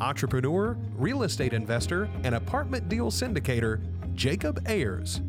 entrepreneur, real estate investor, and apartment deal syndicator, Jacob Ayers.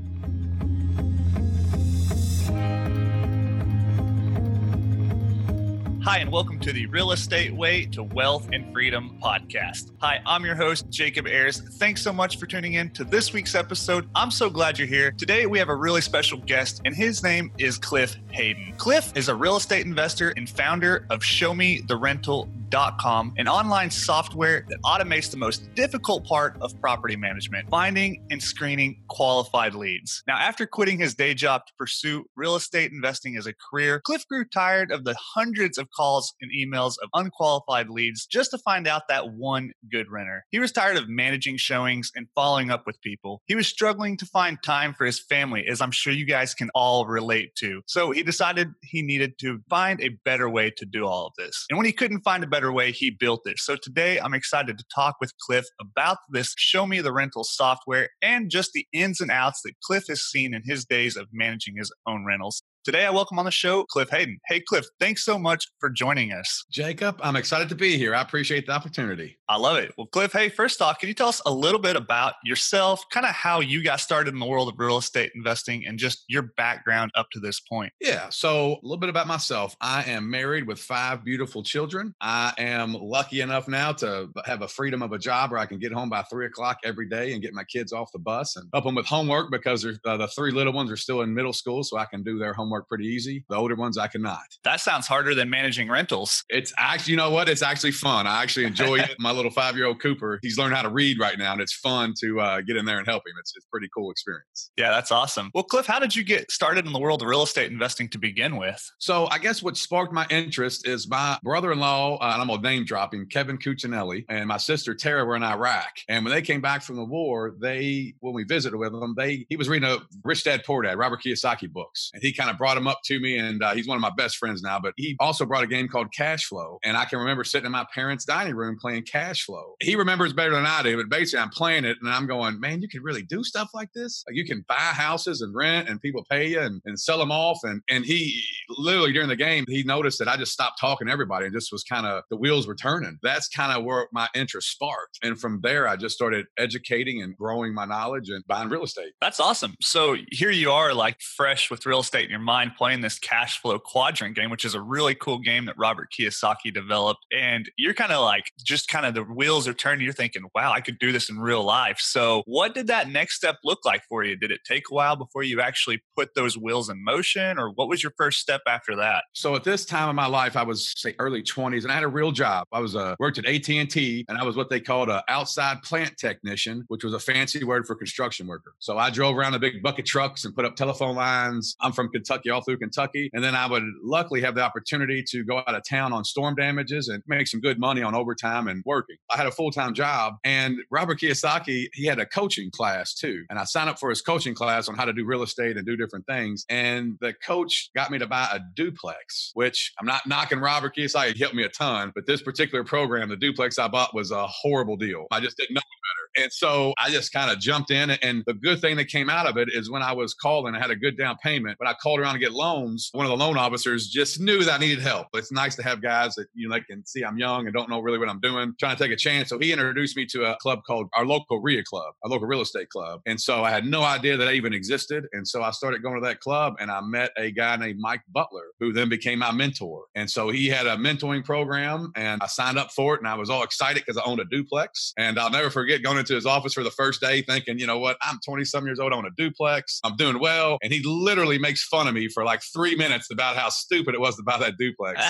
Hi, and welcome to the Real Estate Way to Wealth and Freedom podcast. Hi, I'm your host, Jacob Ayers. Thanks so much for tuning in to this week's episode. I'm so glad you're here. Today, we have a really special guest, and his name is Cliff Hayden. Cliff is a real estate investor and founder of Show Me the Rental Com, an online software that automates the most difficult part of property management, finding and screening qualified leads. Now, after quitting his day job to pursue real estate investing as a career, Cliff grew tired of the hundreds of calls and emails of unqualified leads just to find out that one good renter. He was tired of managing showings and following up with people. He was struggling to find time for his family, as I'm sure you guys can all relate to. So he decided he needed to find a better way to do all of this. And when he couldn't find a better better way he built it. So today I'm excited to talk with Cliff about this Show Me the Rental software and just the ins and outs that Cliff has seen in his days of managing his own rentals. Today, I welcome on the show Cliff Hayden. Hey, Cliff, thanks so much for joining us. Jacob, I'm excited to be here. I appreciate the opportunity. I love it. Well, Cliff, hey, first off, can you tell us a little bit about yourself, kind of how you got started in the world of real estate investing and just your background up to this point? Yeah. So, a little bit about myself. I am married with five beautiful children. I am lucky enough now to have a freedom of a job where I can get home by three o'clock every day and get my kids off the bus and help them with homework because uh, the three little ones are still in middle school, so I can do their homework homework pretty easy. The older ones I cannot. That sounds harder than managing rentals. It's actually, you know what? It's actually fun. I actually enjoy it. My little five year old Cooper, he's learned how to read right now, and it's fun to uh, get in there and help him. It's, it's a pretty cool experience. Yeah, that's awesome. Well, Cliff, how did you get started in the world of real estate investing to begin with? So, I guess what sparked my interest is my brother in law, uh, and I'm going to name drop him, Kevin Cuccinelli, and my sister Tara were in Iraq. And when they came back from the war, they, when we visited with them, they, he was reading a Rich Dad Poor Dad, Robert Kiyosaki books. And he kind of brought him up to me and and uh, he's one of my best friends now. But he also brought a game called Cash Flow, and I can remember sitting in my parents' dining room playing Cash Flow. He remembers better than I do, but basically I'm playing it, and I'm going, man, you can really do stuff like this. Like you can buy houses and rent, and people pay you and, and sell them off. And and he literally during the game he noticed that I just stopped talking to everybody, and just was kind of the wheels were turning. That's kind of where my interest sparked, and from there I just started educating and growing my knowledge and buying real estate. That's awesome. So here you are, like fresh with real estate in your mind, playing this cash flow quadrant game, which is a really cool game that Robert Kiyosaki developed. And you're kind of like, just kind of the wheels are turning. You're thinking, wow, I could do this in real life. So, what did that next step look like for you? Did it take a while before you actually put those wheels in motion, or what was your first step after that? So, at this time of my life, I was say early 20s, and I had a real job. I was uh, worked at AT and T, and I was what they called an outside plant technician, which was a fancy word for construction worker. So I drove around the big bucket trucks and put up telephone lines. I'm from Kentucky, all through Kentucky, and then I would luckily have the opportunity to go out of town on storm damages and make some good money on overtime and working. I had a full time job, and Robert Kiyosaki, he had a coaching class too. And I signed up for his coaching class on how to do real estate and do different things. And the coach got me to buy a duplex, which I'm not knocking Robert Kiyosaki, he helped me a ton. But this particular program, the duplex I bought was a horrible deal. I just didn't know better. And so I just kind of jumped in. And the good thing that came out of it is when I was calling, I had a good down payment. but I called around to get loans, one of the loan officers just knew that I needed help. It's nice to have guys that you know can see I'm young and don't know really what I'm doing, trying to take a chance. So he introduced me to a club called our local REIA club, our local real estate club. And so I had no idea that even existed. And so I started going to that club and I met a guy named Mike Butler, who then became my mentor. And so he had a mentoring program and I signed up for it and I was all excited because I owned a duplex. And I'll never forget going into his office for the first day thinking, you know what, I'm 20 some years old, I own a duplex, I'm doing well. And he literally makes fun of me for like three minutes about how stupid it was to buy that duplex.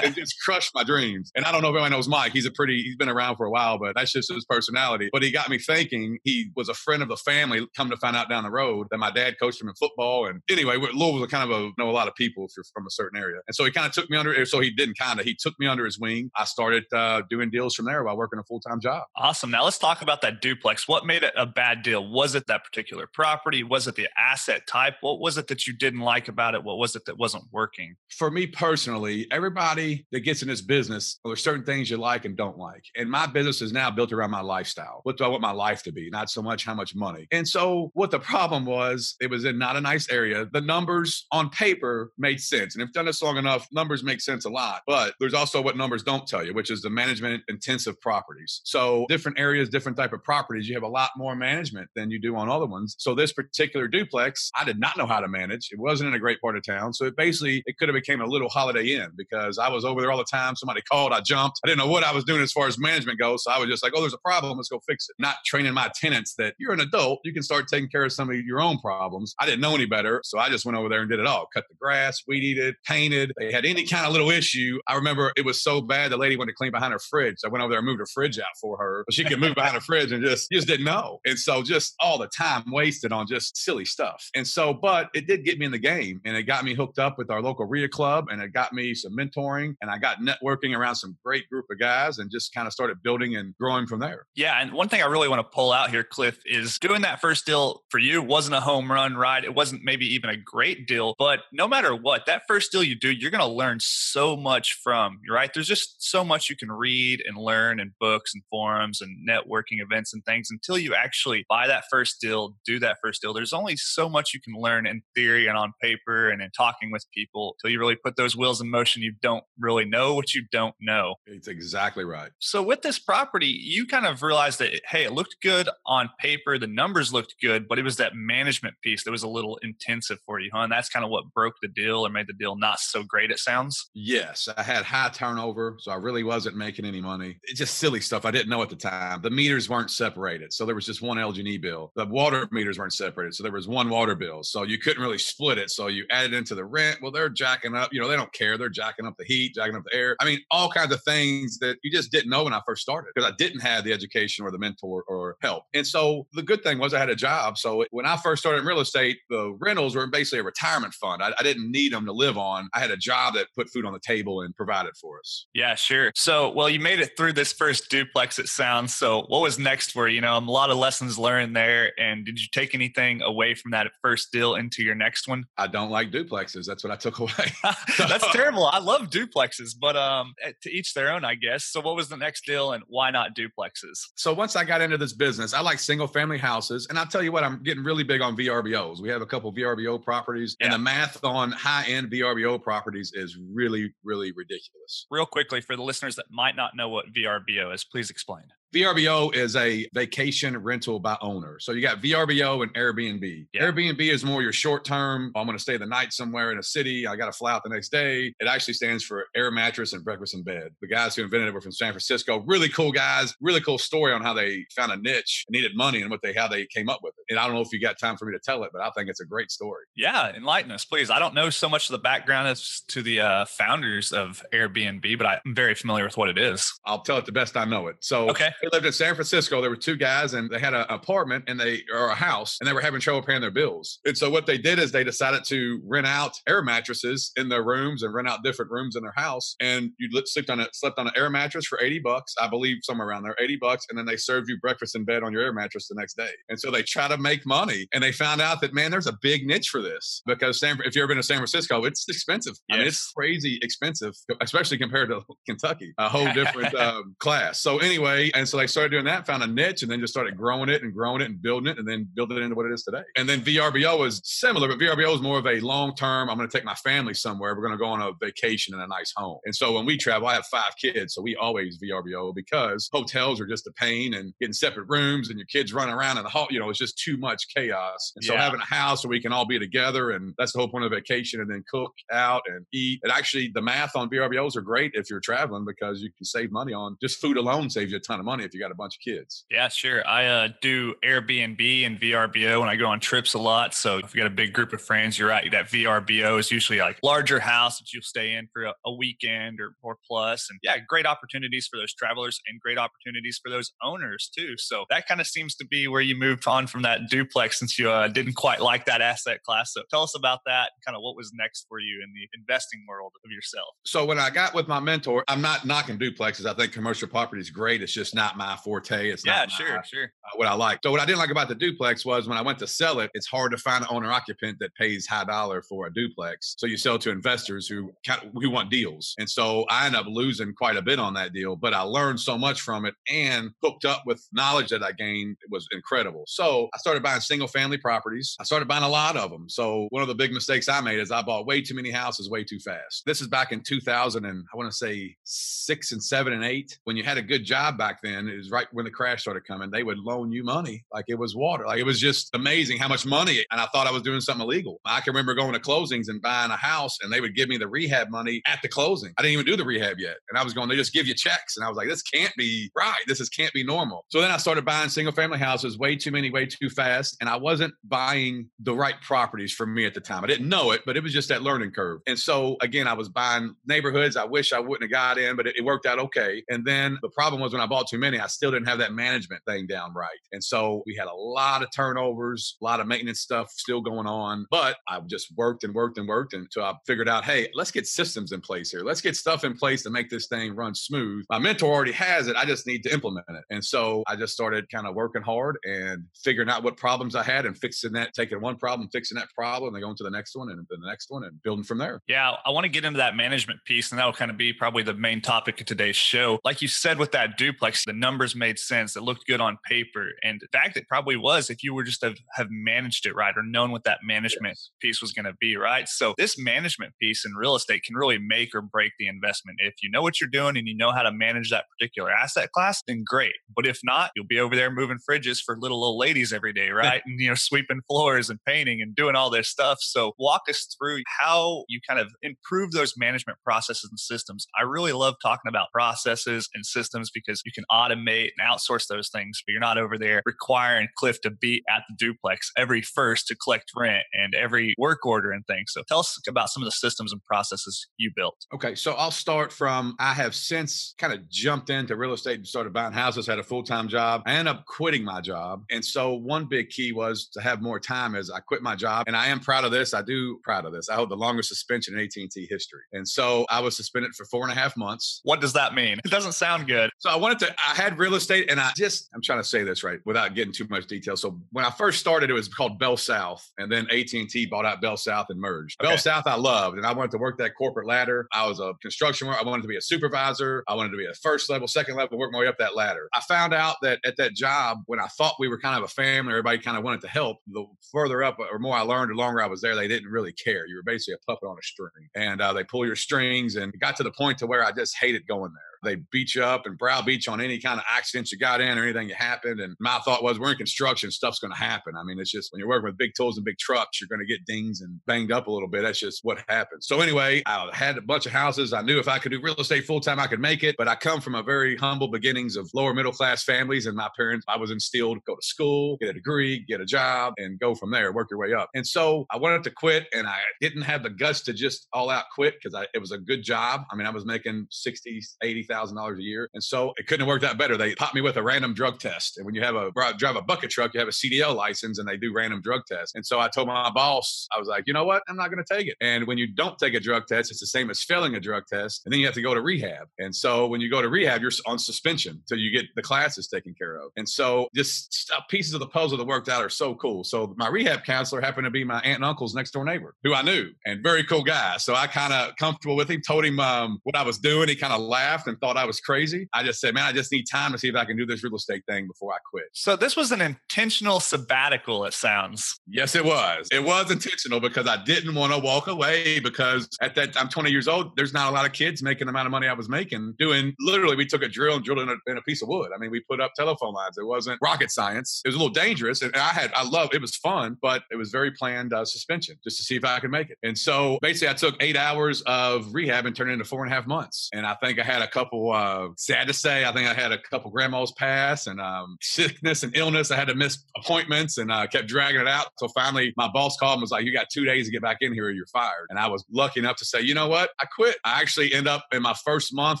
it just crushed my dreams. And I don't know if anyone knows Mike. He's a pretty, he's been around for a while, but that's just his personality. But he got me thinking he was a friend of the family, come to find out down the road that my dad coached him in football. And anyway, Louisville was kind of a, know a lot of people if you're from a certain area. And so he kind of took me under, so he didn't kind of, he took me under his wing. I started uh, doing deals from there while working a full time job. Awesome. Now let's talk about that duplex. What made it a bad deal? Was it that particular property? Was it the asset type? What was it that you didn't like about it? What was it that wasn't working? For me personally, everybody that gets in this business, there's certain things you like and don't like. And my business is now built around my lifestyle. What do I want my life to be? Not so much how much money. And so what the problem was, it was in not a nice area. The numbers on paper made sense. And if done this long enough, numbers make sense a lot. But there's also what numbers don't tell you, which is the management intensive properties. So different areas, different type of properties, you have a lot more management than you do on other ones. So this particular duplex, I did not know how to manage. It wasn't in a great part of town. So it basically, it could have became a little holiday inn because I was over there all the time. Somebody called, I jumped. I didn't know what I was doing as far as management goes. So I was just like, oh, there's a problem. Let's go fix it. Not training my tenants that you're an adult. You can start taking care of some of your own problems. I didn't know any better. So I just went over there and did it all. Cut the grass, weed painted. They had any kind of little issue. I remember it was so bad the lady wanted to clean behind her fridge. So I went over there and moved her fridge out for her. She could move behind her fridge and just just didn't know. And so just all the time wasted on just silly stuff. And so, but it did get me in the game and it got me hooked up with our local REIA club and it got me some mentoring and I got networking around some great group of guys and just kind of started building and growing from there. Yeah. And one thing I really want to pull out here, Cliff, is doing that first deal for you wasn't a home run, right? It wasn't maybe even a great deal, but no matter what, that first deal you do, you're going to learn so much from, right? There's just so much you can read and learn in books and forums and networking events and things until you actually buy that first deal, do that first deal. There's only so much you can learn in theory and on paper and in talking with people until you really put those wheels in motion. You don't really know what you don't know. It's exactly right. So with this property, you kind of realized that, hey, it looked good on paper. The numbers looked good, but it was that management piece that was a little intensive for you, huh? And that's kind of what broke the deal or made the deal not so great, it sounds. Yes. I had high turnover. So I really wasn't making any money. It's just silly stuff I didn't know at the time. The meters weren't separated. So there was just one LG&E bill. The water meters weren't separated. So there was one water bill. So you couldn't really split it. So you add it into the rent. Well, they're jacking up, you know, they don't care. They're jacking up the heat, jacking up the air. I mean, all kinds of things that you just didn't know when I first started because I didn't have the education or the mentor or help. And so the good thing was I had a job. So when I first started in real estate, the rentals were basically a retirement fund. I, I didn't need them to live on. I had a job that put food on the table and provided for us. Yeah, sure. So, well, you made it through this first duplex, it sounds. So, what was next for you? You know, a lot of lessons learned there. And did you take anything away from that first deal into your next one? I don't like duplexes. That's what I took away. That's terrible. I love duplexes, but um, eh, to each their own, I guess. So, what was the next deal, and why not duplexes? So, once I got into this business, I like single family houses, and I'll tell you what, I'm getting really big on VRBOs. We have a couple VRBO properties, yeah. and the math on high end VRBO properties is really, really ridiculous. Real quickly, for the listeners that might not know what VRBO is, please explain. VRBO is a vacation rental by owner. So you got VRBO and Airbnb. Yeah. Airbnb is more your short term. Oh, I'm going to stay the night somewhere in a city. I got to fly out the next day. It actually stands for air mattress and breakfast in bed. The guys who invented it were from San Francisco. Really cool guys. Really cool story on how they found a niche, needed money, and what they how they came up with it. And I don't know if you got time for me to tell it, but I think it's a great story. Yeah, enlighten us, please. I don't know so much of the background as to the uh, founders of Airbnb, but I'm very familiar with what it is. I'll tell it the best I know it. So okay they lived in San Francisco. There were two guys and they had an apartment and they or a house and they were having trouble paying their bills. And so what they did is they decided to rent out air mattresses in their rooms and rent out different rooms in their house. And you slept on it, slept on an air mattress for 80 bucks, I believe somewhere around there, 80 bucks. And then they served you breakfast in bed on your air mattress the next day. And so they try to make money and they found out that, man, there's a big niche for this because San, if you've ever been to San Francisco, it's expensive. Yes. I mean, it's crazy expensive, especially compared to Kentucky, a whole different um, class. So anyway, and so they started doing that, found a niche, and then just started growing it and growing it and building it, and then building it into what it is today. And then VRBO is similar, but VRBO is more of a long term. I'm going to take my family somewhere. We're going to go on a vacation in a nice home. And so when we travel, I have five kids, so we always VRBO because hotels are just a pain and getting separate rooms and your kids running around in the hall. You know, it's just too much chaos. And so Yeah. having a house where we can all be together and that's the whole point of vacation and then cook out and eat. And actually the math on VRBOs are great if you're traveling because you can save money on just food alone saves you a ton of money if you got a bunch of kids. Yeah, sure. I uh, do Airbnb and VRBO when I go on trips a lot. So if you got a big group of friends, you're right. That VRBO is usually like larger house that you'll stay in for a, a weekend or more plus. And yeah, great opportunities for those travelers and great opportunities for those owners too. So that kind of seems to be where you moved on from that duplex since you uh, didn't quite like that asset class. So tell us about that. Kind of what was next for you in the investing world of yourself. So when I got with my mentor, I'm not knocking duplexes. I think commercial property is great. It's just not my forte. It's Yeah, not my- sure, sure. uh, what I like. So what I didn't like about the duplex was when I went to sell it, it's hard to find an owner occupant that pays high dollar for a duplex. So you sell to investors who who want deals. And so I end up losing quite a bit on that deal, but I learned so much from it and hooked up with knowledge that I gained it was incredible. So I started buying single family properties. I started buying a lot of them. So one of the big mistakes I made is I bought way too many houses way too fast. This is back in 2000 and I want to say 6 and 7 and 8 when you had a good job back then it was right when the crash started coming they would loan you money like it was water like it was just amazing how much money and I thought I was doing something illegal. I can remember going to closings and buying a house and they would give me the rehab money at the closing. I didn't even do the rehab yet. And I was going they just give you checks and I was like this can't be right. This is can't be normal. So then I started buying single family houses way too many way too fast and I wasn't buying the right properties for me at the time. I didn't know it, but it was just that learning curve. And so again, I was buying neighborhoods I wish I wouldn't have got in, but it, it worked out okay. And then the problem was when I bought too many, I still didn't have that management thing down right. And so we had a lot of turnovers, a lot of maintenance stuff still going on. But I just worked and worked and worked until I figured out, hey, let's get systems in place here. Let's get stuff in place to make this thing run smooth. My mentor already has it. I just need to implement it. And so I just started kind of working hard and figuring out what problems I had and fixing that, taking one problem, fixing that problem, and going to the next one and then the next one and building from there. Yeah, I want to get into that management piece, and that will kind of be probably the main topic of today's show. Like you said with that duplex, the numbers made sense. It looked good on paper. And in fact, it probably was if you were just to have managed it right or known what that management Yes. piece was going to be, right? So this management piece in real estate can really make or break the investment. If you know what you're doing and you know how to manage that particular asset class, then great. But if not, you'll be over there moving fridges for little old ladies every day, right? and you know, sweeping floors and painting and doing all this stuff. So walk us through how you kind of improve those management processes and systems. I really love talking about processes and systems because you can automate and outsource those things, but you're not over there requiring Cliff to be at the duplex every first to collect rent and every work order and things. So tell us about some of the systems and processes you built. Okay, so I'll start from I have since kind of jumped into real estate and started buying houses, had a full time job. I ended up quitting my job. And so one big key was to have more time as I quit my job. And I am proud of this. I do proud of this. I hold the longest suspension in AT&T history. And so I was suspended for four and a half months. What does that mean? It doesn't sound good. So I wanted to, I had real estate and I just, I'm trying to say this right without getting too much detail. So when I first started, it was called Bell South and then AT&T bought out Bell South and merged. Okay. Bell South I loved and I wanted to work that corporate ladder. I was a construction worker. I wanted to be a supervisor. I wanted to be a first level, second level, work my way up that ladder. I found out that at that job, when I thought we were kind of a family, everybody kind of wanted to help, the further up or more I learned, the longer I was there, they didn't really care. You were basically a puppet on a string and uh, they pull your strings and it got to the point to where I just hated going there. They beat you up and browbeat you on any kind of accidents you got in or anything that happened. And my thought was, we're in construction, stuff's going to happen. I mean, it's just when you're working with big tools and big trucks, you're going to get dings and banged up a little bit. That's just what happens. So anyway, I had a bunch of houses. I knew if I could do real estate full time, I could make it. But I come from a very humble beginnings of lower middle class families, and my parents, I was instilled go to school, get a degree, get a job, and go from there, work your way up. And so I wanted to quit, and I didn't have the guts to just all out quit because it was a good job. I mean, I was making sixty, eighty thousand dollars a year, and so it couldn't have worked out better. They popped me with a random drug test, and when you have a drive a bucket truck, you have a CDL license, and they do random drug tests. And so I told my boss, I was like, you know what, I'm not going to take it. And when you don't take a drug test, it's the same as failing a drug test, and then you have to go to rehab. And so when you go to rehab, you're on suspension till you get the classes taken care of. And so just stuff, pieces of the puzzle that worked out are so cool. So my rehab counselor happened to be my aunt and uncle's next door neighbor, who I knew, and very cool guy. So I kind of comfortable with him, told him um, what I was doing. He kind of laughed and thought I was crazy. I just said, man, I just need time to see if I can do this real estate thing before I quit. So this was an intentional sabbatical, it sounds. Yes, it was. It was intentional because I didn't want to walk away because at that I'm 20 years old. There's not a lot of kids making the amount of money I was making doing literally we took a drill and drilled in a, in a piece of wood. I mean, we put up telephone lines. It wasn't rocket science. It was a little dangerous. And I had, I love, it was fun, but it was very planned uh, suspension just to see if I could make it. And so basically I took eight hours of rehab and turned it into four and a half months. And I think I had a couple, uh, sad to say, I think I had a couple grandmas pass and um, sickness and illness. I had to miss appointments and uh, kept dragging it out. So finally my boss called and was like, you got two days to get back in here or you're fired. And I was lucky enough to say, you know what? I quit. I actually end up in my first month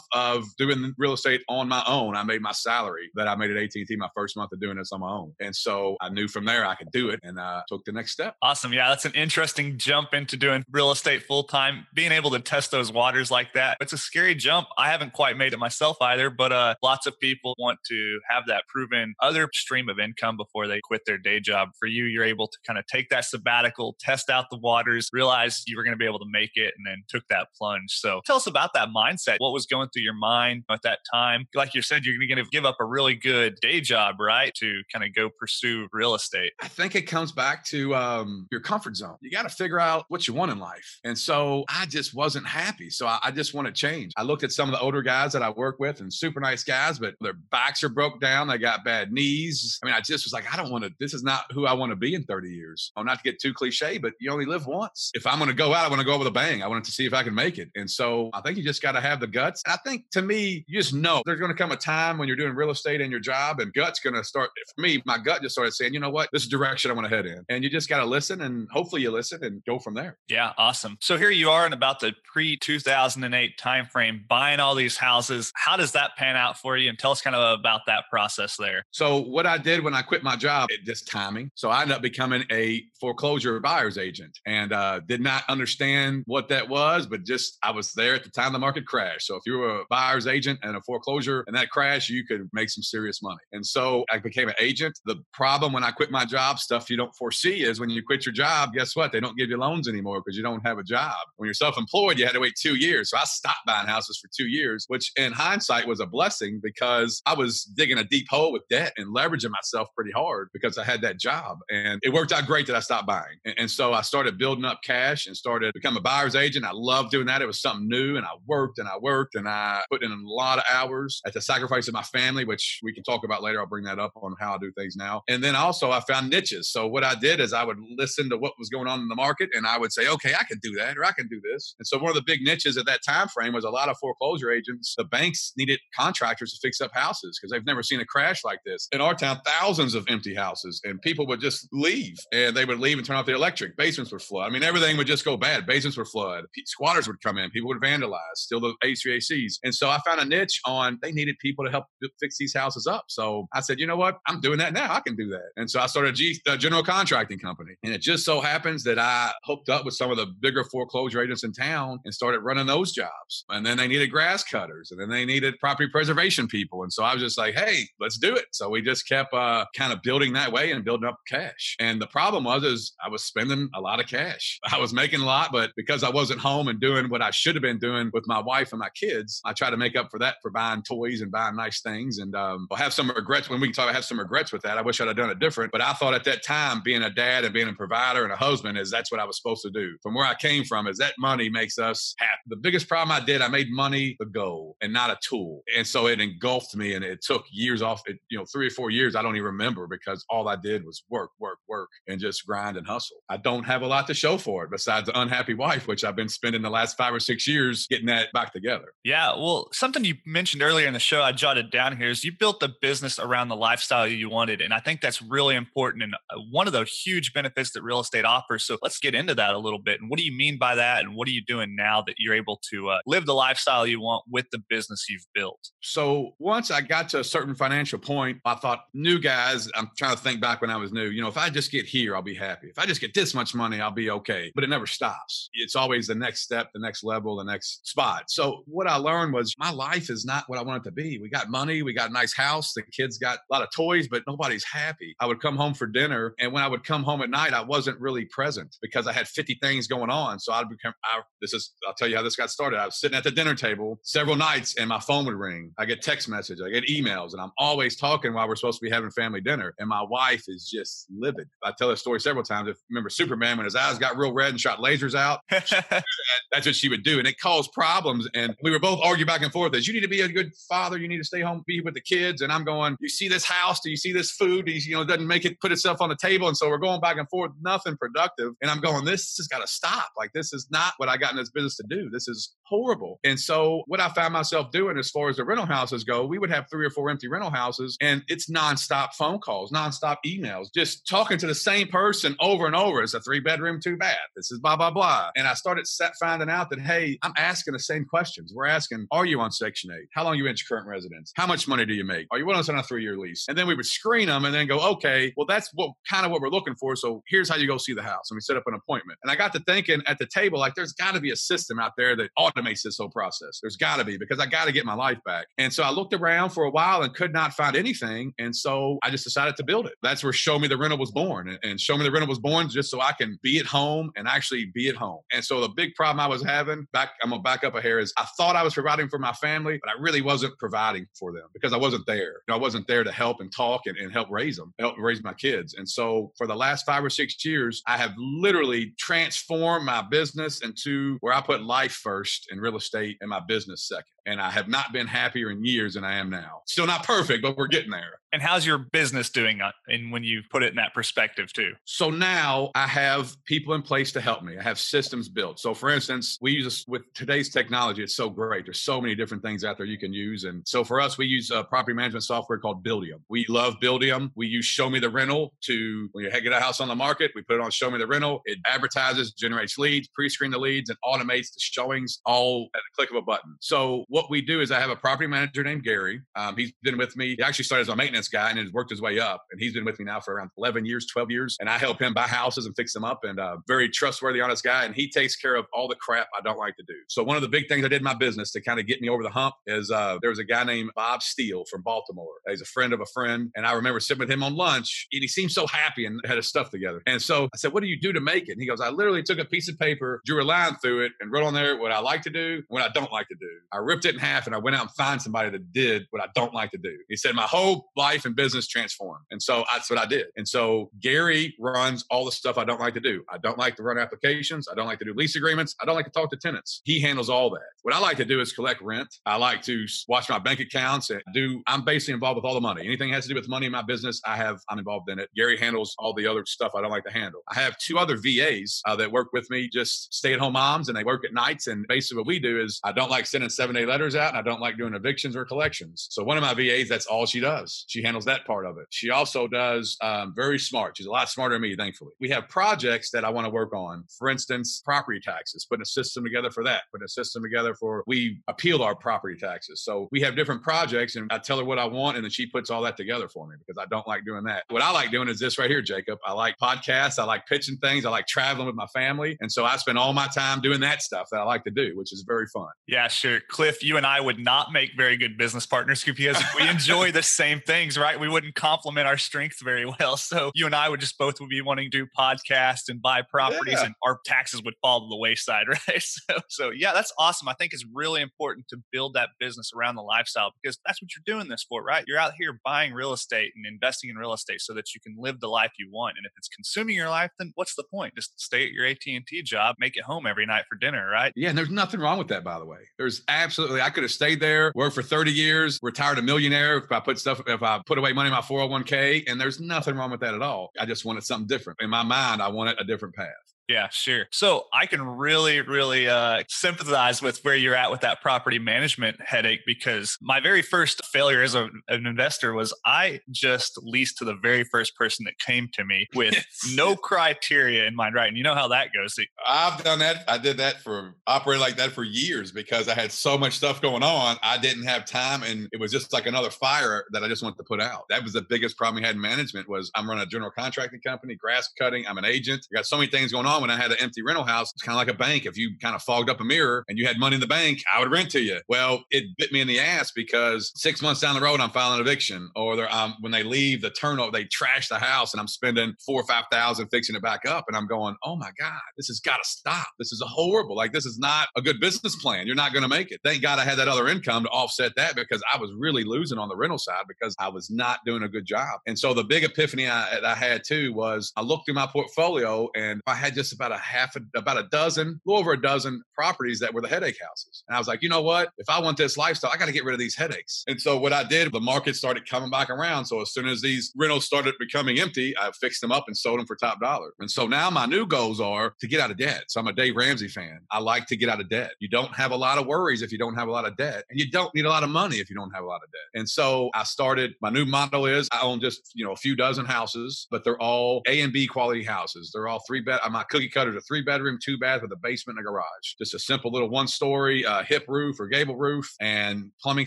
of doing real estate on my own. I made my salary that I made at AT&T my first month of doing this on my own. And so I knew from there I could do it and uh, took the next step. Awesome. Yeah, that's an interesting jump into doing real estate full time. Being able to test those waters like that, it's a scary jump. I haven't quite made it myself either, but uh, lots of people want to have that proven other stream of income before they quit their day job. For you, you're able to kind of take that sabbatical, test out the waters, realize you were going to be able to make it, and then took that plunge. So tell us about that mindset. What was going through your mind at that time? Like you said, you're going to give up a really good day job, right? To kind of go pursue real estate. I think it comes back to um, your comfort zone. You got to figure out what you want in life. And so I just wasn't happy. So I, I just want to change. I looked at some of the older guys that I work with and super nice guys, but their backs are broke down. They got bad knees. I mean, I just was like, I don't want to, this is not who I want to be in 30 years. I'm not to get too cliche, but you only live once. If I'm going to go out, I want to go with a bang. I wanted to see if I can make it. And so I think you just got to have the guts. And I think to me, you just know there's going to come a time when you're doing real estate in your job and guts going to start. For me, my gut just started saying, you know what, this is direction I want to head in. And you just got to listen and hopefully you listen and go from there. Yeah, awesome. So here you are in about the pre 2008 timeframe, buying all these houses. How does that pan out for you? And tell us kind of about that process there. So what I did when I quit my job, it just timing. So I ended up becoming a foreclosure buyer's agent and uh, did not understand what that was, but just I was there at the time the market crashed. So if you were a buyer's agent and a foreclosure and that crash, you could make some serious money. And so I became an agent. The problem when I quit my job, stuff you don't foresee is when you quit your job, guess what? They don't give you loans anymore because you don't have a job. When you're self-employed, you had to wait two years. So I stopped buying houses for two years, which in hindsight was a blessing because I was digging a deep hole with debt and leveraging myself pretty hard because I had that job. And it worked out great that I stopped buying. And, and so I started building up cash and started becoming a buyer's agent. I loved doing that. It was something new and I worked and I worked and I put in a lot of hours at the sacrifice of my family, which we can talk about later. I'll bring that up on how I do things now. And then also I found niches. So what I did is I would listen to what was going on in the market and I would say, okay, I can do that or I can do this. And so one of the big niches at that time frame was a lot of foreclosure agents. The banks needed contractors to fix up houses because they've never seen a crash like this. In our town, thousands of empty houses and people would just leave and they would leave and turn off the electric. Basements would flood. I mean, everything would just go bad. Basements would flood. Squatters would come in. People would vandalize, steal the HVACs. And so I found a niche on they needed people to help fix these houses up. So I said, you know what? I'm doing that now. I can do that. And so I started a G, a general contracting company. And it just so happens that I hooked up with some of the bigger foreclosure agents in town and started running those jobs. And then they needed grass cutters and then they needed property preservation people. And so I was just like, hey, let's do it. So we just kept uh, kind of building that way and building up cash. And the problem was is I was spending a lot of cash. I was making a lot, but because I wasn't home and doing what I should have been doing with my wife and my kids, I try to make up for that for buying toys and buying nice things. And um, I'll have some regrets when we talk. I have some regrets with that. I wish I'd have done it different. But I thought at that time, being a dad and being a provider and a husband is that's what I was supposed to do. From where I came from, is that money makes us happy. The biggest problem I did, I made money the goal and not a tool. And so it engulfed me and it took years off, it, you know, three or four years. I don't even remember because all I did was work, work, work and just grind and hustle. I don't have a lot to show for it besides the unhappy wife, which I've been spending the last five or six years getting that back together. Yeah. Well, something you mentioned earlier in the show, I jotted down here is you built the business around the lifestyle you wanted. And I think that's really important and uh, one of the huge benefits that real estate offers. So let's get into that a little bit. And what do you mean by that? And what are you doing now that you're able to uh, live the lifestyle you want with the business you've built? So once I got to a certain financial point, I thought, new guys, I'm trying to think back when I was new, you know, if I just get here, I'll be happy. If I just get this much money, I'll be okay. But it never stops. It's always the next step, the next level, the next spot. So what I learned was my life is not what I want it to be. We got money, we got a nice house, the kids got a lot of toys, but nobody's happy. I would come home for dinner, and when I would come home at night, I wasn't really present because I had 50 things going on. So I'd become, I, this is, I'll tell you how this got started. I was sitting at the dinner table several nights and my phone would ring. I get text messages, I get emails, and I'm always talking while we're supposed to be having family dinner. And my wife is just livid. I tell this story several times. If remember Superman when his eyes got real red and shot lasers out, that's what she would do. And it caused problems. And we were both arguing back and forth as you need to be a good father, you need to stay home, be with the kids. And I'm going, you see this house? Do you see this food? You, you know, doesn't make it put itself on the table. And so we're going back and forth, nothing productive. And I'm going, this has got to stop. Like this is not what I got in this business to do. This is horrible. And so what I found myself doing as far as the rental houses go, we would have three or four empty rental houses and it's nonstop phone calls, nonstop emails, just talking to the same person over and over. It's a three bedroom, two bath. This is blah, blah, blah. And I started finding out that, hey, I'm asking the same questions. We're asking, are you on Section 8? How long you in current residence? How much money do you make? Are you willing to sign a three year lease? And then we would screen them and then go, okay, well, that's what kind of what we're looking for. So here's how you go see the house. And we set up an appointment. And I got to thinking at the table, like, there's got to be a system out there that automates this whole process. There's got to be because I got to get my life back. And so I looked around for a while and could not find anything. And so I just decided to build it. That's where Show Me the Rental was born. And, Show Me the Rental was born just so I can be at home and actually be at home. And so the big problem I was having, back, I'm going to back up a hair, is I thought I was providing for my family, but I really wasn't providing for them because I wasn't there. You know, I wasn't there to help and talk and, and help raise them, help raise my kids. And so for the last five or six years, I have literally transformed my business into where I put life first and real estate and my business second and I have not been happier in years than I am now. Still not perfect, but we're getting there. And how's your business doing? And when you put it in that perspective too. So now I have people in place to help me. I have systems built. So for instance, we use this with today's technology. It's so great. There's so many different things out there you can use. And so for us, we use a property management software called Buildium. We love Buildium. We use Show Me the Rental to when you get a house on the market, we put it on Show Me the Rental. It advertises, generates leads, pre-screen the leads, and automates the showings all at the click of a button. So what we do is I have a property manager named Gary. Um, he's been with me. He actually started as a maintenance guy and has worked his way up. And he's been with me now for around 11 years, 12 years. And I help him buy houses and fix them up. And uh, very trustworthy, honest guy. And he takes care of all the crap I don't like to do. So one of the big things I did in my business to kind of get me over the hump is uh, there was a guy named Bob Steele from Baltimore. He's a friend of a friend. And I remember sitting with him on lunch and he seemed so happy and had his stuff together. And so I said, What do you do to make it? And he goes, I literally took a piece of paper, drew a line through it, and wrote on there what I like to do, what I don't like to do. I ripped it in half and I went out and found somebody that did what I don't like to do. He said, My whole life and business transform. And so that's what I did. And so Gary runs all the stuff I don't like to do. I don't like to run applications. I don't like to do lease agreements. I don't like to talk to tenants. He handles all that. What I like to do is collect rent. I like to watch my bank accounts and do, I'm basically involved with all the money. Anything has to do with money in my business, I have, I'm involved in it. Gary handles all the other stuff I don't like to handle. I have two other VAs uh, that work with me, just stay at home moms, and they work at nights. And basically, what we do is I don't like sending seven day letters out, and I don't like doing evictions or collections. So one of my VAs, that's all she does. She handles that part of it. She also does um, very smart. She's a lot smarter than me, thankfully. We have projects that I want to work on. For instance, property taxes, putting a system together for that, putting a system together for we appeal our property taxes. So we have different projects and I tell her what I want and then she puts all that together for me because I don't like doing that. What I like doing is this right here, Jacob. I like podcasts. I like pitching things. I like traveling with my family. And so I spend all my time doing that stuff that I like to do, which is very fun. Yeah, sure. Cliff, you and I would not make very good business partners because we enjoy the same things, right? We wouldn't complement our strengths very well. So you and I would just both would be wanting to do podcasts and buy properties yeah. and our taxes would fall to the wayside, right? So, so yeah, that's awesome. I think it's really important to build that business around the lifestyle because that's what you're doing this for, right? You're out here buying real estate and investing in real estate so that you can live the life you want. And if it's consuming your life, then what's the point? Just stay at your AT&T job, make it home every night for dinner, right? Yeah, and there's nothing wrong with that, by the way. There's absolutely, I could have stayed there, worked for 30 years, retired a millionaire if I put stuff, if I Uh, put away money in my 401k, and there's nothing wrong with that at all. I just wanted something different. In my mind, I wanted a different path. Yeah, sure. So I can really, really uh, sympathize with where you're at with that property management headache because my very first failure as a, an investor was I just leased to the very first person that came to me with no criteria in mind, right? And you know how that goes. I've done that. I did that for operate like that for years because I had so much stuff going on. I didn't have time, and it was just like another fire that I just wanted to put out. That was the biggest problem we had in management. Was I'm running a general contracting company, grass cutting. I'm an agent. I got so many things going on on when I had an empty rental house. It's kind of like a bank. If you kind of fogged up a mirror and you had money in the bank, I would rent to you. Well, it bit me in the ass because six months down the road, I'm filing an eviction, or um, when they leave the turnover, they trash the house, and I'm spending four or five thousand fixing it back up, and I'm going, oh my god, this has got to stop. This is horrible. Like this is not a good business plan. You're not going to make it. Thank God I had that other income to offset that because I was really losing on the rental side because I was not doing a good job. And so the big epiphany I, I had too was I looked through my portfolio and I had just about a half, a, about a dozen, a little over a dozen properties that were the headache houses. And I was like, you know what? If I want this lifestyle, I got to get rid of these headaches. And so what I did, the market started coming back around. So as soon as these rentals started becoming empty, I fixed them up and sold them for top dollar. And so now my new goals are to get out of debt. So I'm a Dave Ramsey fan. I like to get out of debt. You don't have a lot of worries if you don't have a lot of debt, and you don't need a lot of money if you don't have a lot of debt. And so I started. My new motto is I own just you know a few dozen houses, but they're all A and B quality houses. They're all three bed. My cookie cutters a three bedroom, two bath with a basement and a garage. Just a simple little one story uh, hip roof or gable roof and plumbing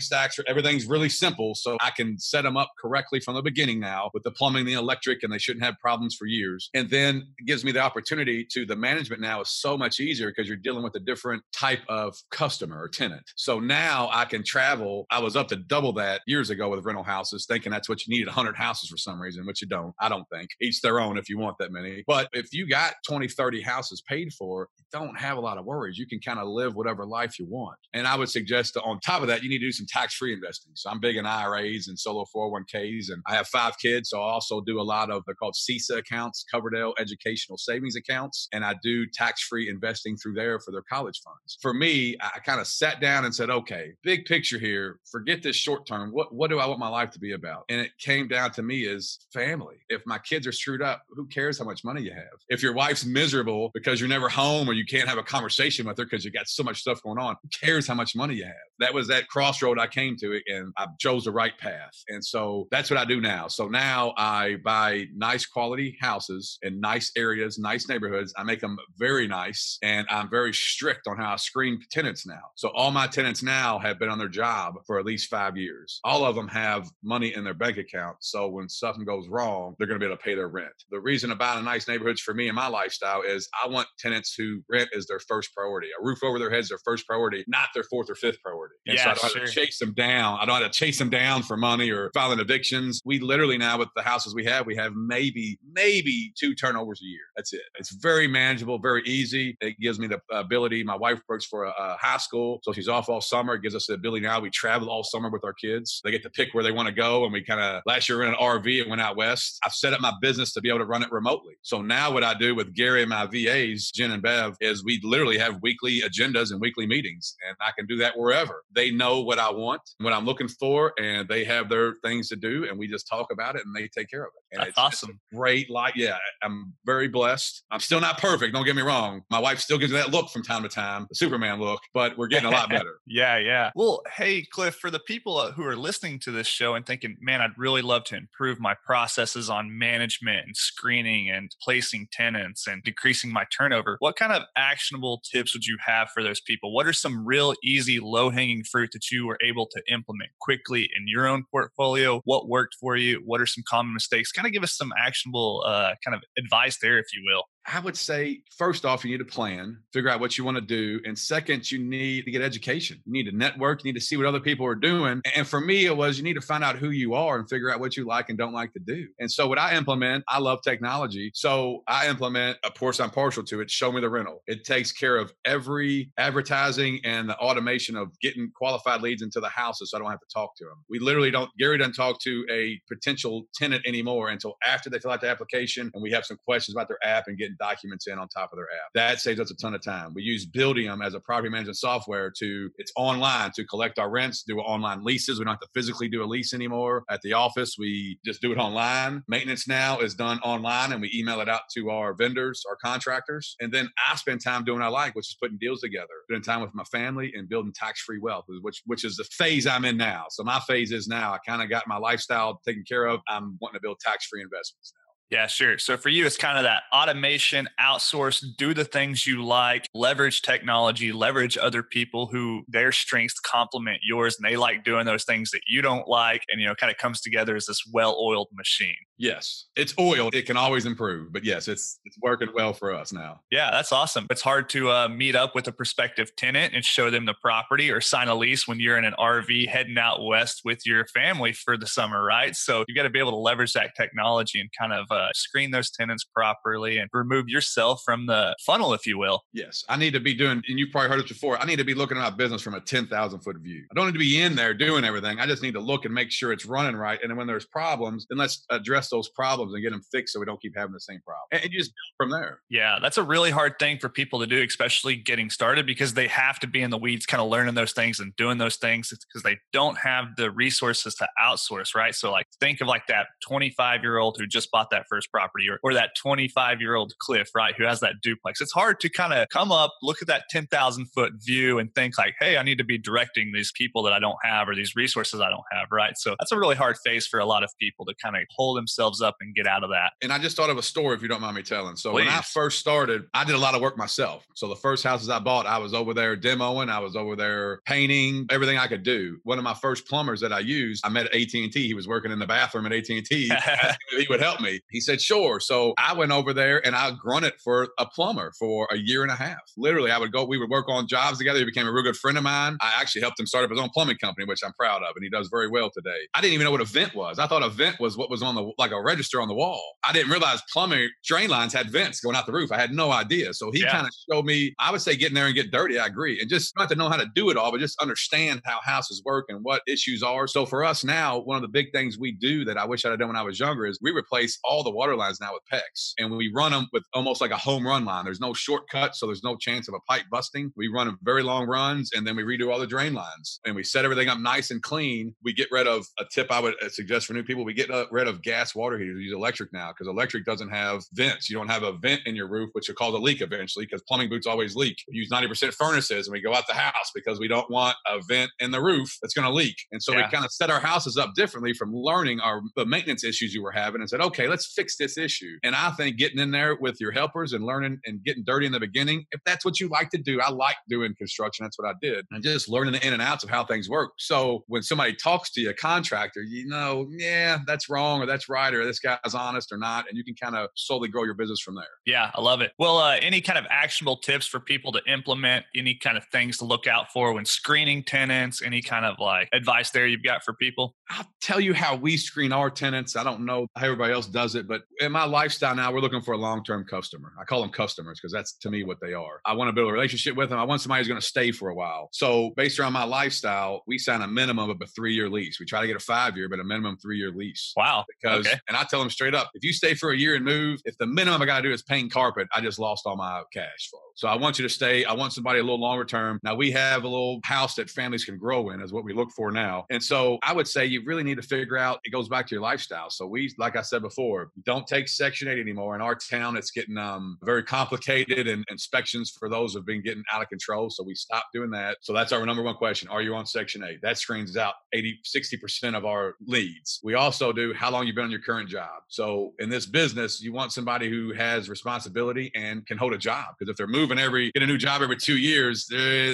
stacks. Everything's really simple, so I can set them up correctly from the beginning now with the plumbing, the electric, and they shouldn't have problems for years. And then it gives me the opportunity to the management now is so much easier because you're dealing with a different type of customer or tenant. So now I can travel. I was up to double that years ago with rental houses, thinking that's what you needed 100 houses for some reason, which you don't. I don't think. Each their own if you want that many. But if you got 20, 30 houses paid for, don't have a lot of worries. You can kind of live whatever life you want. And I would suggest that on top of that, you need to do some tax free investing. So I'm big in IRAs and solo 401ks. And I have five kids. So I also do a lot of, they're called CESA accounts, Coverdell Educational Savings Accounts. And I do tax free investing through there for their college funds. For me, I kind of sat down and said, okay, big picture here, forget this short term. What, what do I want my life to be about? And it came down to me as family. If my kids are screwed up, who cares how much money you have? If your wife's miserable because you're never home or you can't have a conversation with her because you got so much stuff going on, who cares how much money you have? That was that crossroad I came to it and I chose the right path. And so that's what I do now. So now I buy nice quality houses in nice areas, nice neighborhoods. I make them very nice and I'm very strict on how I screen tenants now. So all my tenants now have been on their job for at least five years. All of them have money in their bank account. So when something goes wrong, they're going to be able to pay their rent. The reason about a nice neighborhoods for me and my lifestyle is I want tenants who rent is their first priority. A roof over their heads their first priority, not their fourth or fifth priority. And yeah, so I don't sure. have to chase them down. I don't have to chase them down for money or filing evictions. We literally now with the houses we have, we have maybe, maybe two turnovers a year. That's it. It's very manageable, very easy. It gives me the ability. My wife works for a, a high school, so she's off all summer. It gives us the ability now. We travel all summer with our kids. They get to pick where they want to go, and we kind of last year we in an RV and went out west. I've set up my business to be able to run it remotely. So now what I do with Gary and my VAs, Jen and Bev, is we literally have weekly agendas and weekly meetings, and I can do that wherever. They know what I want, what I'm looking for, and they have their things to do, and we just talk about it and they take care of it. And That's it's, awesome. It's a great life. Yeah, I'm very blessed. I'm still not perfect. Don't get me wrong. My wife still gives me that look from time to time, the Superman look, but we're getting a lot better. Yeah, yeah. Well, hey, Cliff, for the people uh, who are listening to this show and thinking, man, I'd really love to improve my processes on management and screening and placing tenants and decreasing my turnover, what kind of actionable tips would you have for those people? What are some real easy, low hanging fruit that you were able to implement quickly in your own portfolio? What worked for you? What are some common mistakes? Kind of give us some actionable uh, kind of advice there, if you will. I would say, first off, you need a plan, figure out what you want to do. And second, you need to get education. You need to network, you need to see what other people are doing. And for me, it was you need to find out who you are and figure out what you like and don't like to do. And so, what I implement, I love technology. So, I implement, of course, I'm partial to it, show me the rental. It takes care of every advertising and the automation of getting qualified leads into the houses so I don't have to talk to them. We literally don't, Gary doesn't talk to a potential tenant anymore until after they fill out the application and we have some questions about their app and getting documents in on top of their app. That saves us a ton of time. We use Buildium as a property management software to, it's online to collect our rents, do online leases. We don't have to physically do a lease anymore. At the office, we just do it online. Maintenance now is done online and we email it out to our vendors, our contractors. And then I spend time doing what I like, which is putting deals together, spending time with my family and building tax free wealth, which, which is the phase I'm in now. So my phase is now I kind of got my lifestyle taken care of. I'm wanting to build tax free investments now. Yeah, sure. So for you, it's kind of that automation, outsource, do the things you like, leverage technology, leverage other people who their strengths complement yours and they like doing those things that you don't like. And, you know, kind of comes together as this well oiled machine. Yes, it's oiled. It can always improve, but yes, it's it's working well for us now. Yeah, that's awesome. It's hard to uh, meet up with a prospective tenant and show them the property or sign a lease when you're in an RV heading out west with your family for the summer, right? So you got to be able to leverage that technology and kind of uh, Uh, screen those tenants properly and remove yourself from the funnel, if you will. Yes, I need to be doing, and you've probably heard this before. I need to be looking at my business from a ten thousand foot view. I don't need to be in there doing everything. I just need to look and make sure it's running right. And then when there's problems, then let's address those problems and get them fixed so we don't keep having the same problem. And, you just from there. Yeah, that's a really hard thing for people to do, especially getting started because they have to be in the weeds, kind of learning those things and doing those things because they don't have the resources to outsource, right? So, like, think of like that 25 year old who just bought that first property or, or that 25 year old Cliff, right, who has that duplex. It's hard to kind of come up, look at that 10,000 foot view and think, like, hey, I need to be directing these people that I don't have or these resources I don't have, right? So, that's a really hard phase for a lot of people to kind of pull themselves up and get out of that. And I just thought of a story, if you don't mind me telling. So Please. when I first started, I did a lot of work myself. So the first houses I bought, I was over there demoing, I was over there painting, everything I could do. One of my first plumbers that I used, I met at AT and T. He was working in the bathroom at AT and T. He would help me. He said, "Sure." So I went over there and I grunted for a plumber for a year and a half. Literally, I would go. We would work on jobs together. He became a real good friend of mine. I actually helped him start up his own plumbing company, which I'm proud of, and he does very well today. I didn't even know what a vent was. I thought a vent was what was on the like a register on the wall. I didn't realize plumbing drain lines had vents going out the roof. I had no idea. So he yeah. kind of showed me, I would say getting there and get dirty. I agree. And just not to know how to do it all, but just understand how houses work and what issues are. So for us now, one of the big things we do that I wish I'd have done when I was younger is we replace all the water lines now with PEX and we run them with almost like a home run line. There's no shortcut. So there's no chance of a pipe busting. We run very long runs and then we redo all the drain lines and we set everything up nice and clean. We get rid of a tip I would uh, suggest for new people. We get uh, rid of gas water heaters. We use electric now because electric doesn't have vents. You don't have a vent in your roof, which will cause a leak eventually because plumbing boots always leak. We use 90% furnaces and we go out the house because we don't want a vent in the roof that's going to leak. And so yeah. we kind of set our houses up differently from learning our the maintenance issues you were having and said, okay, let's fix this issue. And I think getting in there with your helpers and learning and getting dirty in the beginning, if that's what you like to do, I like doing construction. That's what I did. And just learning the in and outs of how things work. So when somebody talks to you, a contractor, you know, yeah, that's wrong or that's right or this guy's honest or not. And you can kind of slowly grow your business from there. Yeah, I love it. Well, uh, any kind of actionable tips for people to implement, any kind of things to look out for when screening tenants, any kind of like advice there you've got for people? I'll tell you how we screen our tenants. I don't know how everybody else does it, but in my lifestyle now, we're looking for a long term customer. I call them customers because that's to me what they are. I want to build a relationship with them. I want somebody who's going to stay for a while. So, based around my lifestyle, we sign a minimum of a three year lease. We try to get a five year, but a minimum three year lease. Wow. Because, okay. and I tell them straight up, if you stay for a year and move, if the minimum I got to do is paint carpet, I just lost all my cash flow. So I want you to stay. I want somebody a little longer term. Now we have a little house that families can grow in, is what we look for now. And so I would say you really need to figure out. It goes back to your lifestyle. So we, like I said before, don't take Section Eight anymore. In our town, it's getting um, very complicated, and inspections for those have been getting out of control. So we stopped doing that. So that's our number one question: Are you on Section Eight? That screens out 80, 60 percent of our leads. We also do how long you've been on your current job. So in this business, you want somebody who has responsibility and can hold a job because if they're moving every get a new job every two years,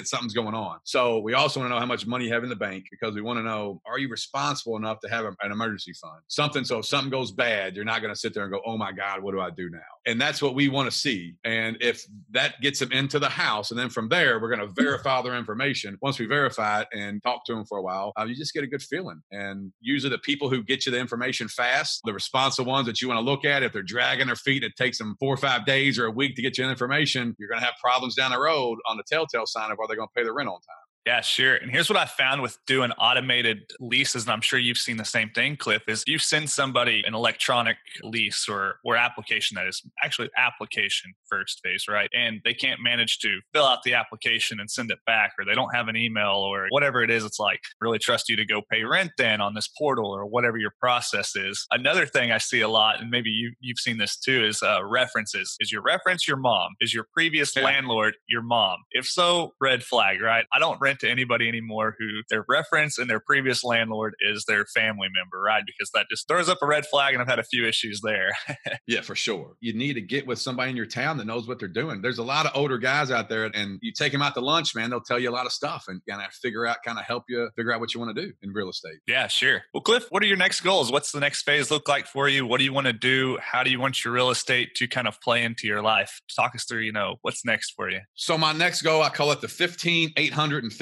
something's going on. So we also want to know how much money you have in the bank because we want to know are you responsible enough to have an emergency fund, something so if something goes bad, you're not going to sit there and go, oh my god, what do I do now? And that's what we want to see. And if that gets them into the house, and then from there we're going to verify their information. Once we verify it and talk to them for a while, uh, you just get a good feeling. And usually the people who get you the information fast, the responsive ones that you want to look at, if they're dragging their feet, and it takes them four or five days or a week to get you information. You're going to have problems down the road on the telltale sign of are they going to pay the rent on time. Yeah, sure. And here's what I found with doing automated leases, and I'm sure you've seen the same thing, Cliff, is you send somebody an electronic lease or or application that is actually application first phase, right? And they can't manage to fill out the application and send it back, or they don't have an email or whatever it is. It's like really trust you to go pay rent then on this portal or whatever your process is. Another thing I see a lot, and maybe you you've seen this too, is uh, references. Is your reference your mom? Is your previous yeah. landlord your mom? If so, red flag, right? I don't rent rent to anybody anymore who their reference and their previous landlord is their family member, right? Because that just throws up a red flag, and I've had a few issues there. yeah, for sure. You need to get with somebody in your town that knows what they're doing. There's a lot of older guys out there, and you take them out to lunch, man, they'll tell you a lot of stuff and kind of figure out, kind of help you figure out what you want to do in real estate. Yeah, sure. Well, Cliff, what are your next goals? What's the next phase look like for you? What do you want to do? How do you want your real estate to kind of play into your life? Talk us through, you know, what's next for you? So my next goal, I call it the 15,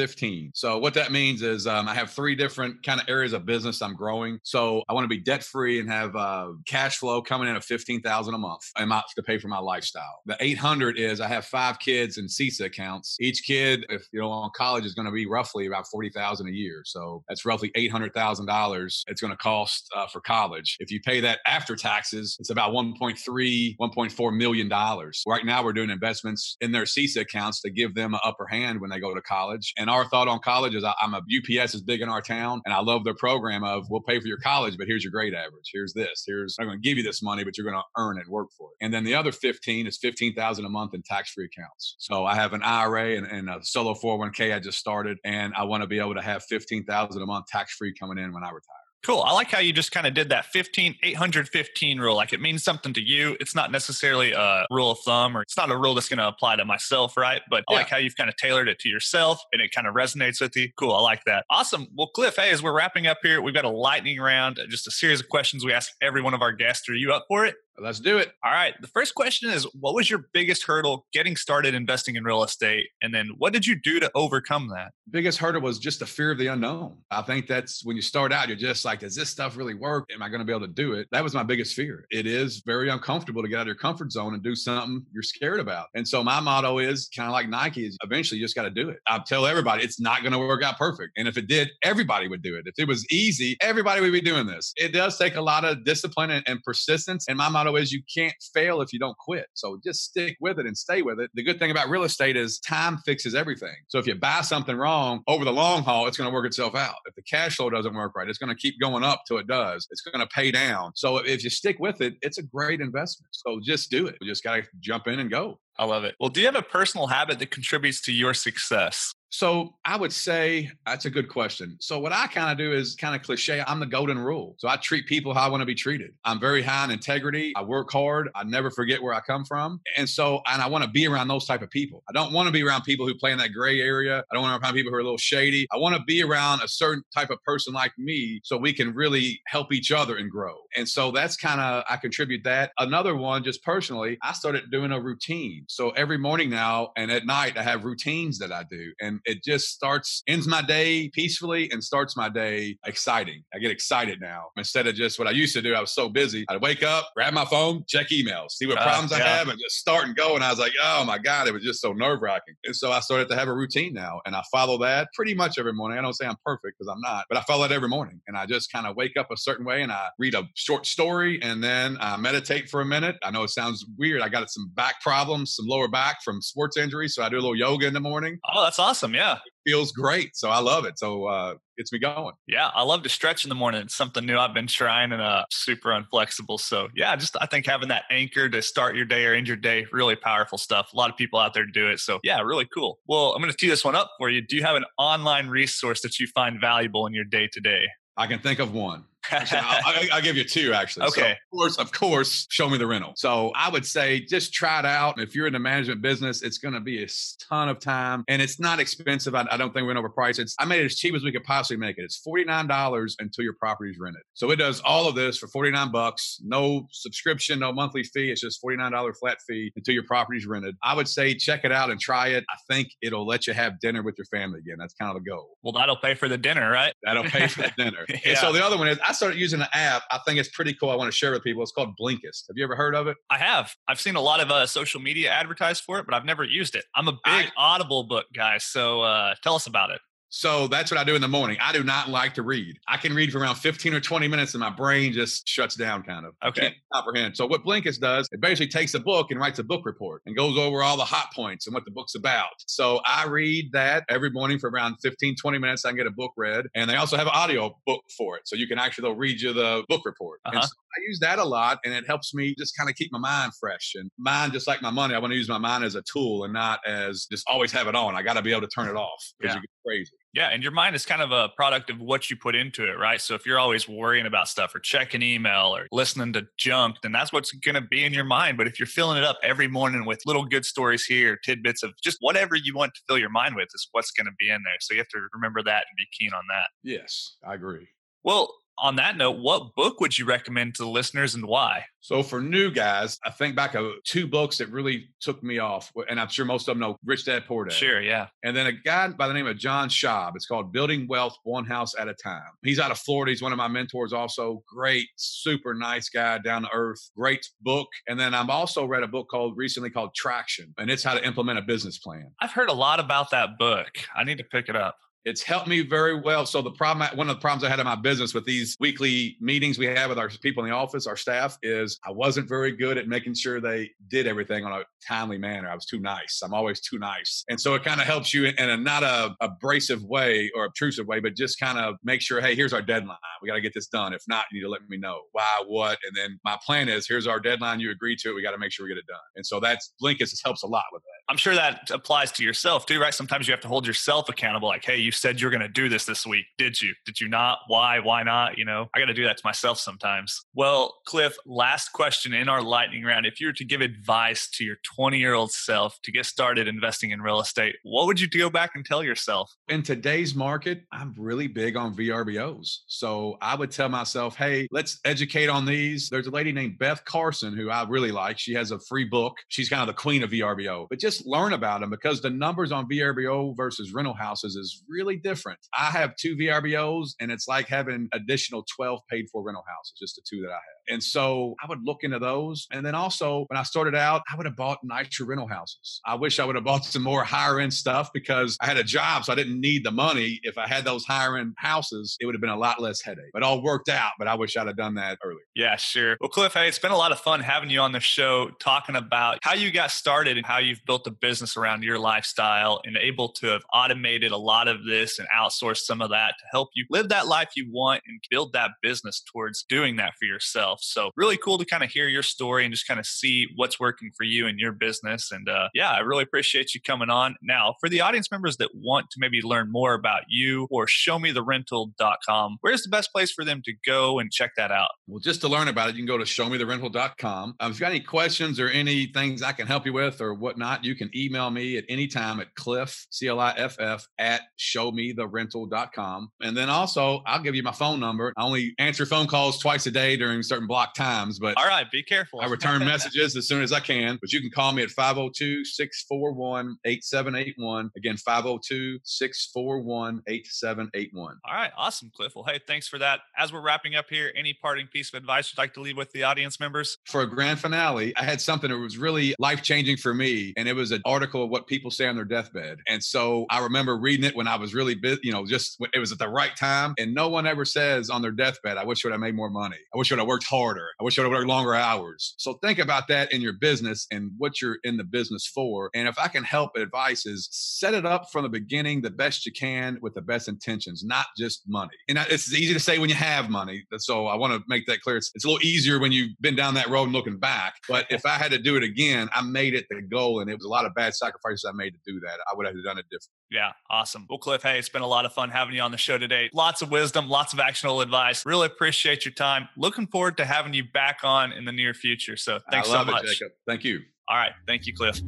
815. So what that means is um, I have three different kind of areas of business I'm growing. So I want to be debt free and have uh, cash flow coming in at 15,000 a month not to pay for my lifestyle. The 800 is I have five kids in CISA accounts. Each kid, if you know, on college is going to be roughly about 40,000 a year. So that's roughly $800,000 it's going to cost uh, for college. If you pay that after taxes, it's about 1.3, 1.4 million dollars. Right now we're doing investments in their CISA accounts to give them an upper hand when they go to college. And our thought on college is I, I'm a UPS is big in our town and I love their program of we'll pay for your college, but here's your grade average. Here's this. Here's I'm going to give you this money, but you're going to earn it, work for it. And then the other 15 is 15,000 a month in tax-free accounts. So I have an IRA and, and a solo 401k I just started, and I want to be able to have 15,000 a month tax-free coming in when I retire. Cool. I like how you just kind of did that 15, 815 rule. Like it means something to you. It's not necessarily a rule of thumb or it's not a rule that's going to apply to myself, right? But I like how you've kind of tailored it to yourself and it kind of resonates with you. Cool. I like that. Awesome. Well, Cliff, hey, as we're wrapping up here, we've got a lightning round, just a series of questions we ask every one of our guests. Are you up for it? Let's do it. All right. The first question is What was your biggest hurdle getting started investing in real estate? And then what did you do to overcome that? Biggest hurdle was just the fear of the unknown. I think that's when you start out, you're just like, does this stuff really work? Am I going to be able to do it? That was my biggest fear. It is very uncomfortable to get out of your comfort zone and do something you're scared about. And so my motto is kind of like Nike is eventually you just got to do it. I tell everybody it's not going to work out perfect. And if it did, everybody would do it. If it was easy, everybody would be doing this. It does take a lot of discipline and, and persistence. And my motto is you can't fail if you don't quit. So just stick with it and stay with it. The good thing about real estate is time fixes everything. So if you buy something wrong over the long haul, it's going to work itself out. If the cash flow doesn't work right, it's going to keep going up till it does. It's going to pay down. So if you stick with it, it's a great investment. So just do it. You just got to jump in and go. I love it. Well, do you have a personal habit that contributes to your success? So I would say that's a good question. So what I kind of do is kind of cliche. I'm the golden rule. So I treat people how I want to be treated. I'm very high in integrity. I work hard. I never forget where I come from. And so, and I want to be around those type of people. I don't want to be around people who play in that gray area. I don't want to be around people who are a little shady. I want to be around a certain type of person like me so we can really help each other and grow. And so that's kind of, I contribute that. Another one, just personally, I started doing a routine. So every morning now and at night, I have routines that I do. And it just starts, ends my day peacefully and starts my day exciting. I get excited now instead of just what I used to do. I was so busy. I'd wake up, grab my phone, check emails, see what uh, problems yeah. I have, and just start and go. And I was like, oh my God, it was just so nerve wracking. And so I started to have a routine now and I follow that pretty much every morning. I don't say I'm perfect because I'm not, but I follow it every morning. And I just kind of wake up a certain way and I read a short story and then I meditate for a minute. I know it sounds weird. I got some back problems, some lower back from sports injuries. So I do a little yoga in the morning. Oh, that's awesome. Yeah. It feels great. So I love it. So uh gets me going. Yeah, I love to stretch in the morning. It's something new I've been trying and uh super unflexible. So yeah, just I think having that anchor to start your day or end your day, really powerful stuff. A lot of people out there do it. So yeah, really cool. Well, I'm gonna tee this one up for you. Do you have an online resource that you find valuable in your day to day? I can think of one. Actually, I'll, I'll, give you two actually. Okay. So of course, of course, show me the rental. So I would say just try it out. If you're in the management business, it's going to be a ton of time and it's not expensive. I, I don't think we're going to overprice it. I made it as cheap as we could possibly make it. It's $49 until your property is rented. So it does all of this for 49 bucks, no subscription, no monthly fee. It's just $49 flat fee until your property is rented. I would say check it out and try it. I think it'll let you have dinner with your family again. That's kind of the goal. Well, that'll pay for the dinner, right? That'll pay for the dinner. yeah. And so the other one is I started using an app. I think it's pretty cool. I want to share with people. It's called Blinkist. Have you ever heard of it? I have. I've seen a lot of uh, social media advertised for it, but I've never used it. I'm a big I, Audible book guy, so uh, tell us about it. So that's what I do in the morning. I do not like to read. I can read for around 15 or 20 minutes and my brain just shuts down kind of. Okay. Can't comprehend. So what Blinkist does, it basically takes a book and writes a book report and goes over all the hot points and what the book's about. So I read that every morning for around 15, 20 minutes. I can get a book read. And they also have an audio book for it. So you can actually, they'll read you the book report. Uh-huh. And so I use that a lot and it helps me just kind of keep my mind fresh. And mind, just like my money, I want to use my mind as a tool and not as just always have it on. I got to be able to turn it off because Yeah. you get crazy. Yeah, and your mind is kind of a product of what you put into it, right? So if you're always worrying about stuff or checking email or listening to junk, then that's what's going to be in your mind. But if you're filling it up every morning with little good stories here, tidbits of just whatever you want to fill your mind with is what's going to be in there. So you have to remember that and be keen on that. Yes, I agree. Well, on that note, what book would you recommend to the listeners and why? So for new guys, I think back of two books that really took me off, and I'm sure most of them know Rich Dad Poor Dad. Sure, yeah. And then a guy by the name of John Schaub. It's called Building Wealth One House at a Time. He's out of Florida. He's one of my mentors, also. Great, super nice guy, down to earth. Great book. And then I've also read a book called recently called Traction, and it's how to implement a business plan. I've heard a lot about that book. I need to pick it up. It's helped me very well. So the problem, one of the problems I had in my business with these weekly meetings we have with our people in the office, our staff, is I wasn't very good at making sure they did everything on a timely manner. I was too nice. I'm always too nice, and so it kind of helps you in a not a abrasive way or obtrusive way, but just kind of make sure, hey, here's our deadline. We got to get this done. If not, you need to let me know why, what, and then my plan is here's our deadline. You agree to it. We got to make sure we get it done. And so that's Blinkist helps a lot with that. I'm sure that applies to yourself too, right? Sometimes you have to hold yourself accountable. Like, hey, you said you're going to do this this week. Did you? Did you not? Why? Why not? You know, I got to do that to myself sometimes. Well, Cliff, last question in our lightning round. If you were to give advice to your 20 year old self to get started investing in real estate, what would you go back and tell yourself? in today's market, I'm really big on VRBOs. So I would tell myself, hey, let's educate on these. There's a lady named Beth Carson who I really like. She has a free book. She's kind of the queen of VRBO, but just learn about them because the numbers on VRBO versus rental houses is really different. I have two VRBOs and it's like having additional 12 paid for rental houses, just the two that I have. And so I would look into those. And then also when I started out, I would have bought nicer rental houses. I wish I would have bought some more higher end stuff because I had a job, so I didn't need the money. If I had those higher end houses, it would have been a lot less headache. It all worked out, but I wish I'd have done that earlier. Yeah, sure. Well, Cliff, hey, it's been a lot of fun having you on the show talking about how you got started and how you've built a business around your lifestyle and able to have automated a lot of this and outsourced some of that to help you live that life you want and build that business towards doing that for yourself. So, really cool to kind of hear your story and just kind of see what's working for you and your business. And uh, yeah, I really appreciate you coming on. Now, for the audience members that want to maybe learn more about you or showmetherental.com, where's the best place for them to go and check that out? Well, just to learn about it, you can go to showmetherental.com. Um, if you've got any questions or any things I can help you with or whatnot, you can email me at any time at cliff, C L I F F, at showmetherental.com. And then also, I'll give you my phone number. I only answer phone calls twice a day during certain block times, but All right, be careful. I return messages as soon as I can. But you can call me at 502 641 8781. Again, 502 641 8781. All right, awesome, Cliff. Well, hey, thanks for that. As we're wrapping up here, any parting piece of advice you'd like to leave with the audience members? for a grand finale, I had something that was really life changing for me. And it was an article of what people say on their deathbed. And so I remember reading it when I was really, bit, you know, just it was at the right time. And no one ever says on their deathbed, I wish I would have made more money. I wish I would have worked harder. I wish I would have worked longer hours. So think about that in your business and what you're in the business for. And if I can help, advice is set it up from the beginning the best you can with the best intentions, not just money. And it's easy to say when you have money. Uh, so I want to make that clear. It's, it's a little easier when you've been down that road and looking back. But if I had to do it again, I made it the goal. And it was lot of bad sacrifices I made to do that. I would have done it different. Yeah, awesome. Well, Cliff, hey, it's been a lot of fun having you on the show today. Lots of wisdom, lots of actionable advice. Really appreciate your time. Looking forward to having you back on in the near future. So thanks I love so much. it, Jacob. Thank you. All right. Thank you, Cliff.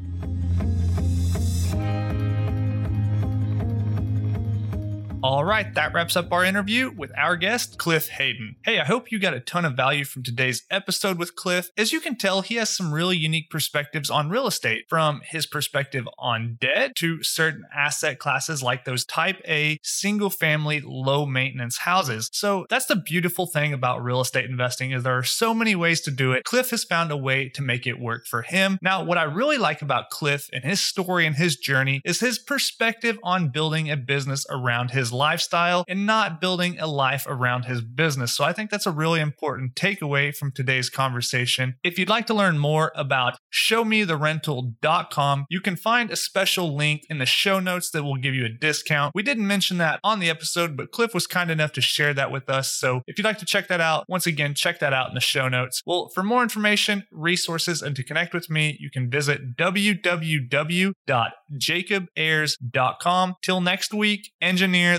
All right, that wraps up our interview with our guest, Cliff Hayden. Hey, I hope you got a ton of value from today's episode with Cliff. As you can tell, he has some really unique perspectives on real estate, from his perspective on debt to certain asset classes like those type A, single family, low maintenance houses. So that's the beautiful thing about real estate investing is there are so many ways to do it. Cliff has found a way to make it work for him. Now, what I really like about Cliff and his story and his journey is his perspective on building a business around his lifestyle and not building a life around his business. So I think that's a really important takeaway from today's conversation. If you'd like to learn more about showmetherental.com, you can find a special link in the show notes that will give you a discount. We didn't mention that on the episode, but Cliff was kind enough to share that with us. So if you'd like to check that out, once again, check that out in the show notes. Well, for more information, resources, and to connect with me, you can visit www.jacobayers.com. Till next week, engineer